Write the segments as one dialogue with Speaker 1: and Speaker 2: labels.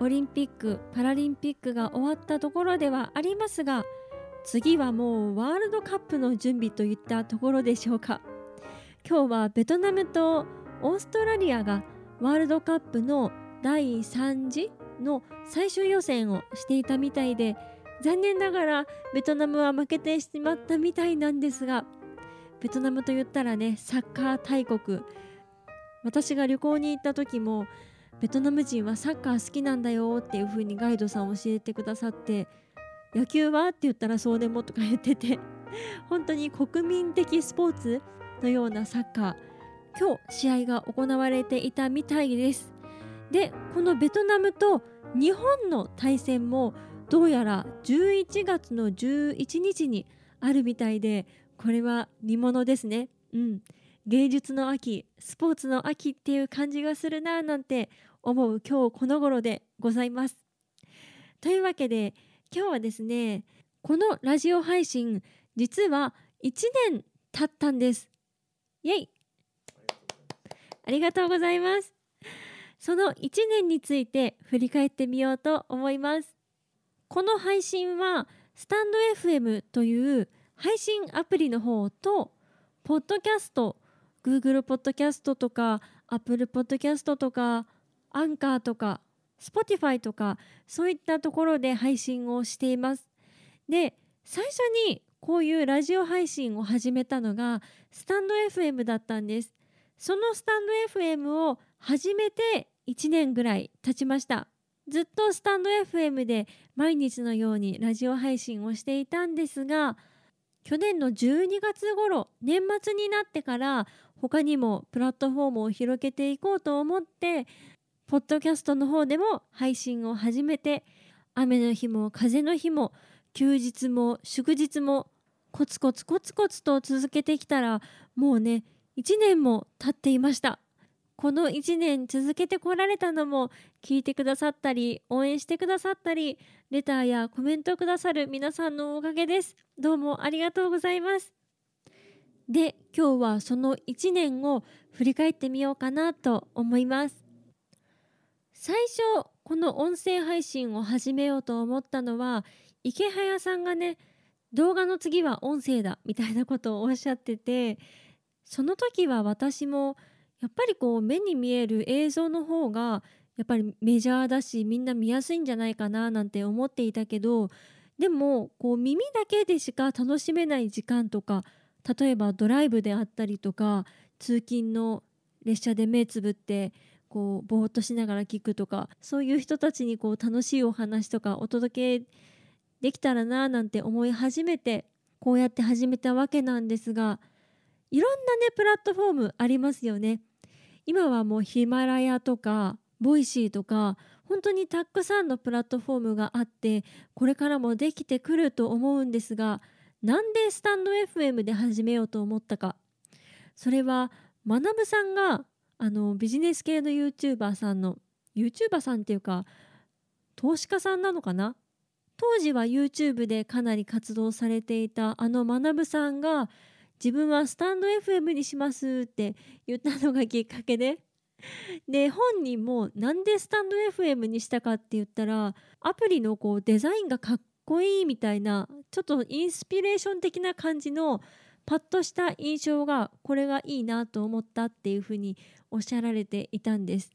Speaker 1: オリンピック・パラリンピックが終わったところではありますが次はもうワールドカップの準備といったところでしょうか。今日はベトナムとオーストラリアがワールドカップの第3次の最終予選をしていたみたいで残念ながらベトナムは負けてしまったみたいなんですがベトナムと言ったらねサッカー大国。私が旅行に行った時もベトナム人はサッカー好きなんだよっていう風にガイドさん教えてくださって野球はって言ったらそうでもとか言ってて 本当に国民的スポーツのようなサッカー今日試合が行われていたみたいです。でこのベトナムと日本の対戦もどうやら11月の11日にあるみたいでこれは煮物ですね。うん。芸術の秋スポーツの秋っていう感じがするななんて思う今日この頃でございます。というわけで今日はですねこのラジオ配信実は1年経ったんです。イェイありがとうございます。その1年について振り返ってみようと思います。この配信はスタンド FM という配信アプリの方とポッドキャスト Google ポッドキャストとか Apple ポッドキャストとかアンカーとか Spotify とかそういったところで配信をしています。で最初にこういうラジオ配信を始めたのがスタンド FM だったんです。そのスタンド FM を始めて1年ぐらい経ちました。ずっとスタンド FM で毎日のようにラジオ配信をしていたんですが去年の12月頃年末になってから他にもプラットフォームを広げていこうと思ってポッドキャストの方でも配信を始めて雨の日も風の日も休日も祝日もコツコツコツコツと続けてきたらもうね1年も経っていました。この1年続けてこられたのも聞いてくださったり応援してくださったりレターやコメントくださる皆さんのおかげです。どうもありがとうございます。で今日はその1年を振り返ってみようかなと思います。最初この音声配信を始めようと思ったのは池早さんがね動画の次は音声だみたいなことをおっしゃっててその時は私もやっぱりこう目に見える映像の方がやっぱりメジャーだしみんな見やすいんじゃないかななんて思っていたけどでもこう耳だけでしか楽しめない時間とか例えばドライブであったりとか通勤の列車で目つぶってこうぼーっとしながら聞くとかそういう人たちにこう楽しいお話とかお届けできたらななんて思い始めてこうやって始めたわけなんですがいろんなねプラットフォームありますよね。今はもうヒマラヤとか Voicy とか本当にたくさんのプラットフォームがあってこれからもできてくると思うんですがなんでスタンド FM で始めようと思ったか。それはまなぶさんがあのビジネス系の YouTuber さんの YouTuber さんっていうか投資家さんなのかな？当時は YouTube でかなり活動されていたあのまなぶさんが自分はスタンド FM にしますって言ったのがきっかけで。で本人もなんでスタンド FM にしたかって言ったらアプリのこうデザインがかっこいいみたいなちょっとインスピレーション的な感じのパッとした印象がこれがいいなと思ったっていうふうにおっしゃられていたんです。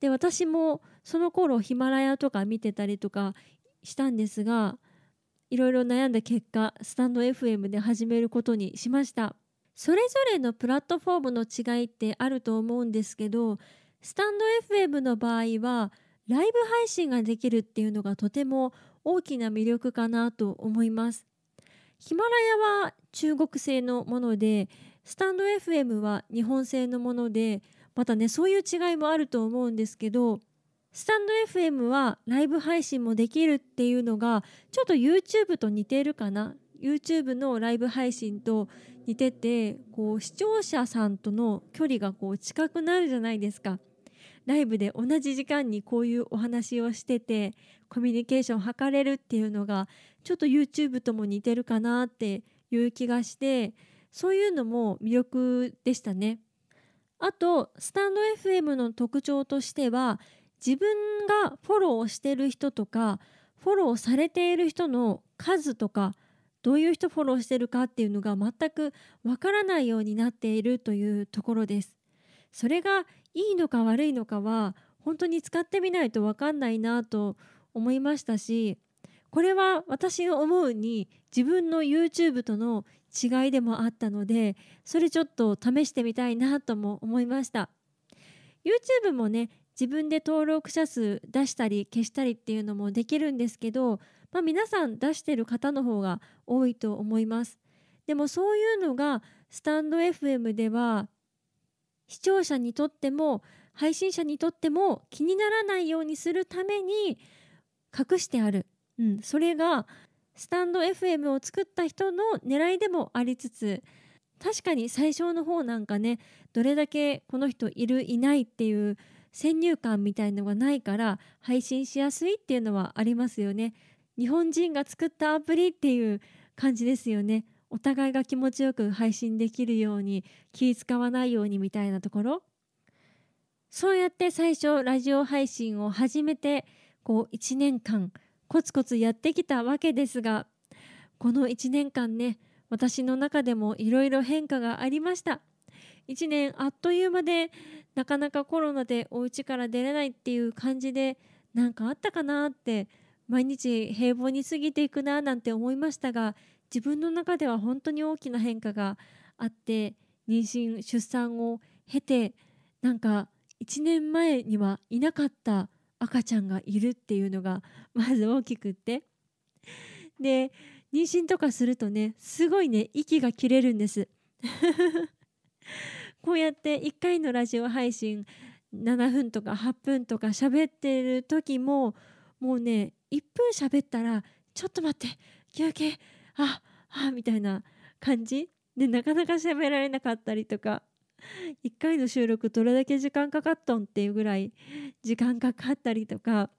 Speaker 1: で私もその頃ヒマラヤとか見てたりとかしたんですがいろいろ悩んだ結果スタンド FM で始めることにしましたそれぞれのプラットフォームの違いってあると思うんですけどスタンド FM の場合はライブ配信ができるっていうのがとても大きな魅力かなと思います。ヒマラヤは中国製のものでスタンド FM は日本製のものでまたねそういう違いもあると思うんですけどスタンド FM はライブ配信もできるっていうのがちょっと YouTube と似てるかな？YouTube のライブ配信と似ててこう視聴者さんとの距離がこう近くなるじゃないですかライブで同じ時間にこういうお話をしててコミュニケーションを図れるっていうのがちょっと YouTube とも似てるかなっていう気がしてそういうのも魅力でしたね。あとスタンド FM の特徴としては自分がフォローしてる人とかフォローされている人の数とかどういう人フォローしてるかっていうのが全くわからないようになっているというところです。それがいいのか悪いのかは本当に使ってみないとわかんないなと思いましたしこれは私が思うに自分の YouTube との違いでもあったのでそれちょっと試してみたいなとも思いました。YouTube もね自分で登録者数出したり消したりっていうのもできるんですけど、まあ、皆さん出してる方の方が多いと思います。でもそういうのがスタンド FM では視聴者にとっても配信者にとっても気にならないようにするために隠してある、うん、それがスタンド FM を作った人の狙いでもありつつ確かに最初の方なんかねどれだけこの人いるいないっていう先入観みたいのがないから配信しやすいっていうのはありますよね。日本人が作ったアプリっていう感じですよね。お互いが気持ちよく配信できるように気使わないようにみたいなところ？そうやって最初ラジオ配信を始めてこう1年間コツコツやってきたわけですがこの1年間ね私の中でもいろいろ変化がありました。1年あっという間でなかなかコロナでお家から出れないっていう感じで何かあったかなって毎日平凡に過ぎていくななんて思いましたが自分の中では本当に大きな変化があって妊娠出産を経てなんか1年前にはいなかった赤ちゃんがいるっていうのが まず大きくって。で妊娠とかするとねすごいね息が切れるんです。こうやって1回のラジオ配信7分とか8分とか喋ってる時ももうね1分喋ったらちょっと待って休憩ああみたいな感じ？でなかなか喋られなかったりとか。1回の収録どれだけ時間かかっとんっていうぐらい時間かかったりとか。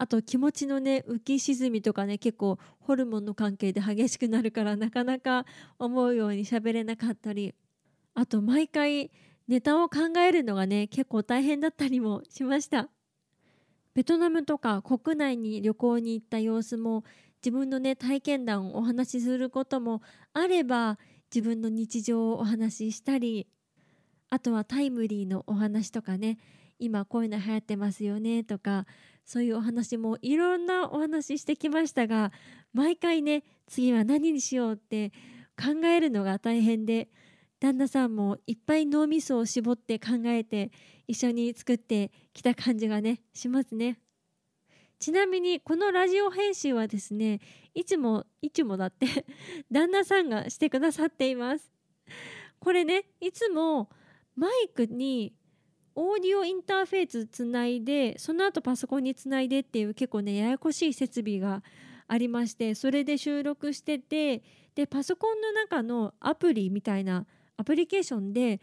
Speaker 1: あと気持ちのね浮き沈みとかね結構ホルモンの関係で激しくなるからなかなか思うように喋れなかったり。あと毎回ネタを考えるのがね結構大変だったりもしました。ベトナムとか国内に旅行に行った様子も自分のね体験談をお話しすることもあれば自分の日常をお話ししたりあとはタイムリーのお話とかね今こういうの流行ってますよねとかそういうお話もいろんなお話してきましたが毎回ね次は何にしようって考えるのが大変で旦那さんもいっぱい脳みそを絞って考えて一緒に作ってきた感じがねしますね。ちなみにこのラジオ編集はですねいつもいつもだって 旦那さんがしてくださっています。これねいつもマイクにオーディオインターフェースつないでその後パソコンにつないでっていう結構ねややこしい設備がありましてそれで収録しててでパソコンの中のアプリみたいなアプリケーションで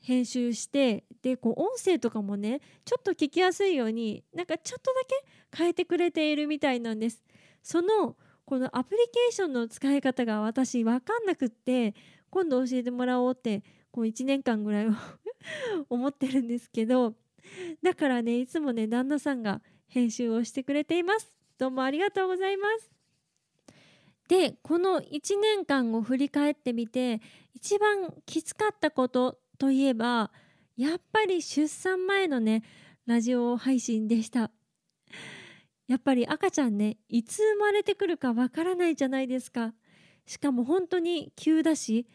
Speaker 1: 編集してでこう音声とかもねちょっと聞きやすいようになんかちょっとだけ変えてくれているみたいなんです。そのこのアプリケーションの使い方が私分かんなくって今度教えてもらおうってこう1年間ぐらい 思ってるんですけどだからねいつもね旦那さんが編集をしてくれています。どうもありがとうございます。でこの1年間を振り返ってみて一番きつかったことといえばやっぱり出産前のねラジオ配信でした。やっぱり赤ちゃんねいつ生まれてくるかわからないじゃないですか。しかも本当に急だし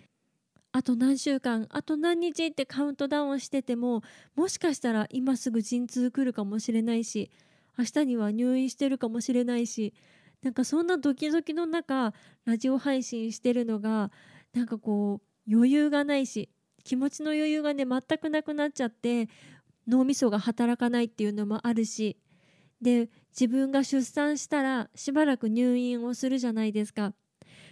Speaker 1: あと何週間あと何日ってカウントダウンしててももしかしたら今すぐ陣痛来るかもしれないし明日には入院してるかもしれないしなんかそんなドキドキの中ラジオ配信してるのがなんかこう余裕がないし気持ちの余裕がね全くなくなっちゃって脳みそが働かないっていうのもあるしで自分が出産したらしばらく入院をするじゃないですか。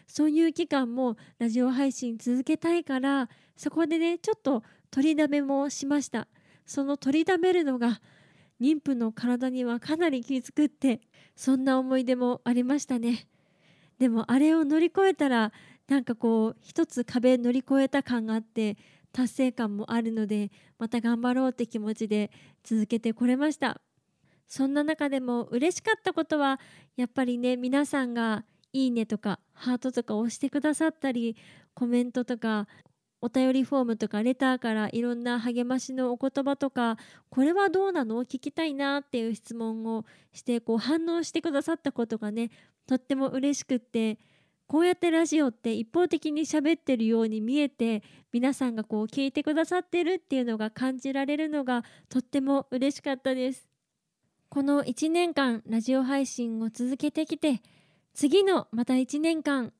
Speaker 1: そういう期間もラジオ配信続けたいからそこでねちょっと取りだめもしました。その取りだめるのが妊婦の体にはかなり気づくってそんな思い出もありましたね。でもあれを乗り越えたらなんかこう一つ壁乗り越えた感があって達成感もあるのでまた頑張ろうって気持ちで続けてこれました。そんな中でも嬉しかったことはやっぱりね皆さんがいいねとかハートとか押してくださったりコメントとかお便りフォームとかレターからいろんな励ましのお言葉とかこれはどうなの？聞きたいなっていう質問をしてこう反応してくださったことがねとっても嬉しくってこうやってラジオって一方的に喋ってるように見えて皆さんがこう聞いてくださってるっていうのが感じられるのがとっても嬉しかったです。この1年間ラジオ配信を続けてきて次のまた1年間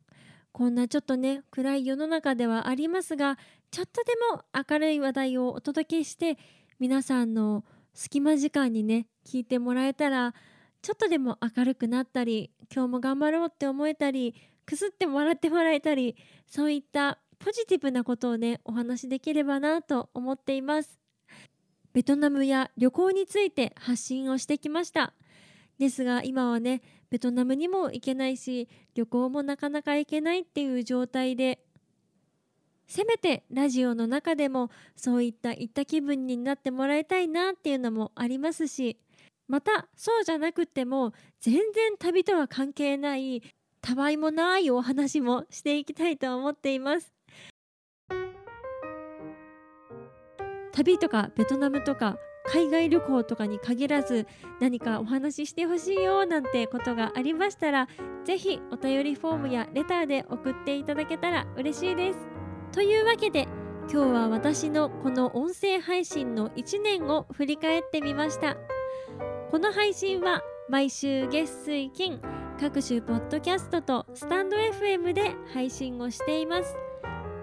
Speaker 1: こんなちょっとね暗い世の中ではありますがちょっとでも明るい話題をお届けして皆さんの隙間時間にね聞いてもらえたらちょっとでも明るくなったり今日も頑張ろうって思えたりくすって笑ってもらえたりそういったポジティブなことをねお話しできればなと思っています。ベトナムや旅行について発信をしてきました。ですが今はねベトナムにも行けないし旅行もなかなか行けないっていう状態でせめてラジオの中でもそういった行った気分になってもらいたいなっていうのもありますしまたそうじゃなくても全然旅とは関係ないたわいもないお話もしていきたいと思っています。旅とかベトナムとか海外旅行とかに限らず何かお話ししてほしいよなんてことがありましたら是非お便りフォームやレターで送っていただけたら嬉しいです。というわけで今日は私のこの音声配信の1年を振り返ってみました。この配信は毎週月水金各種ポッドキャストとスタンド FM で配信をしています。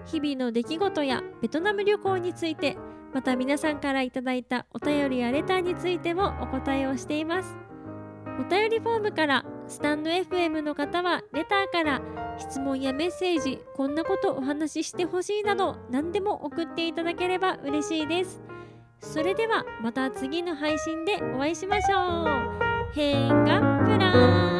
Speaker 1: 日々の出来事やベトナム旅行についてまた皆さんからいただいたお便りやレターについてもお答えをしています。お便りフォームからスタンド FM の方はレターから質問やメッセージこんなことお話ししてほしいなど何でも送っていただければ嬉しいです。それではまた次の配信でお会いしましょう。変化プラン。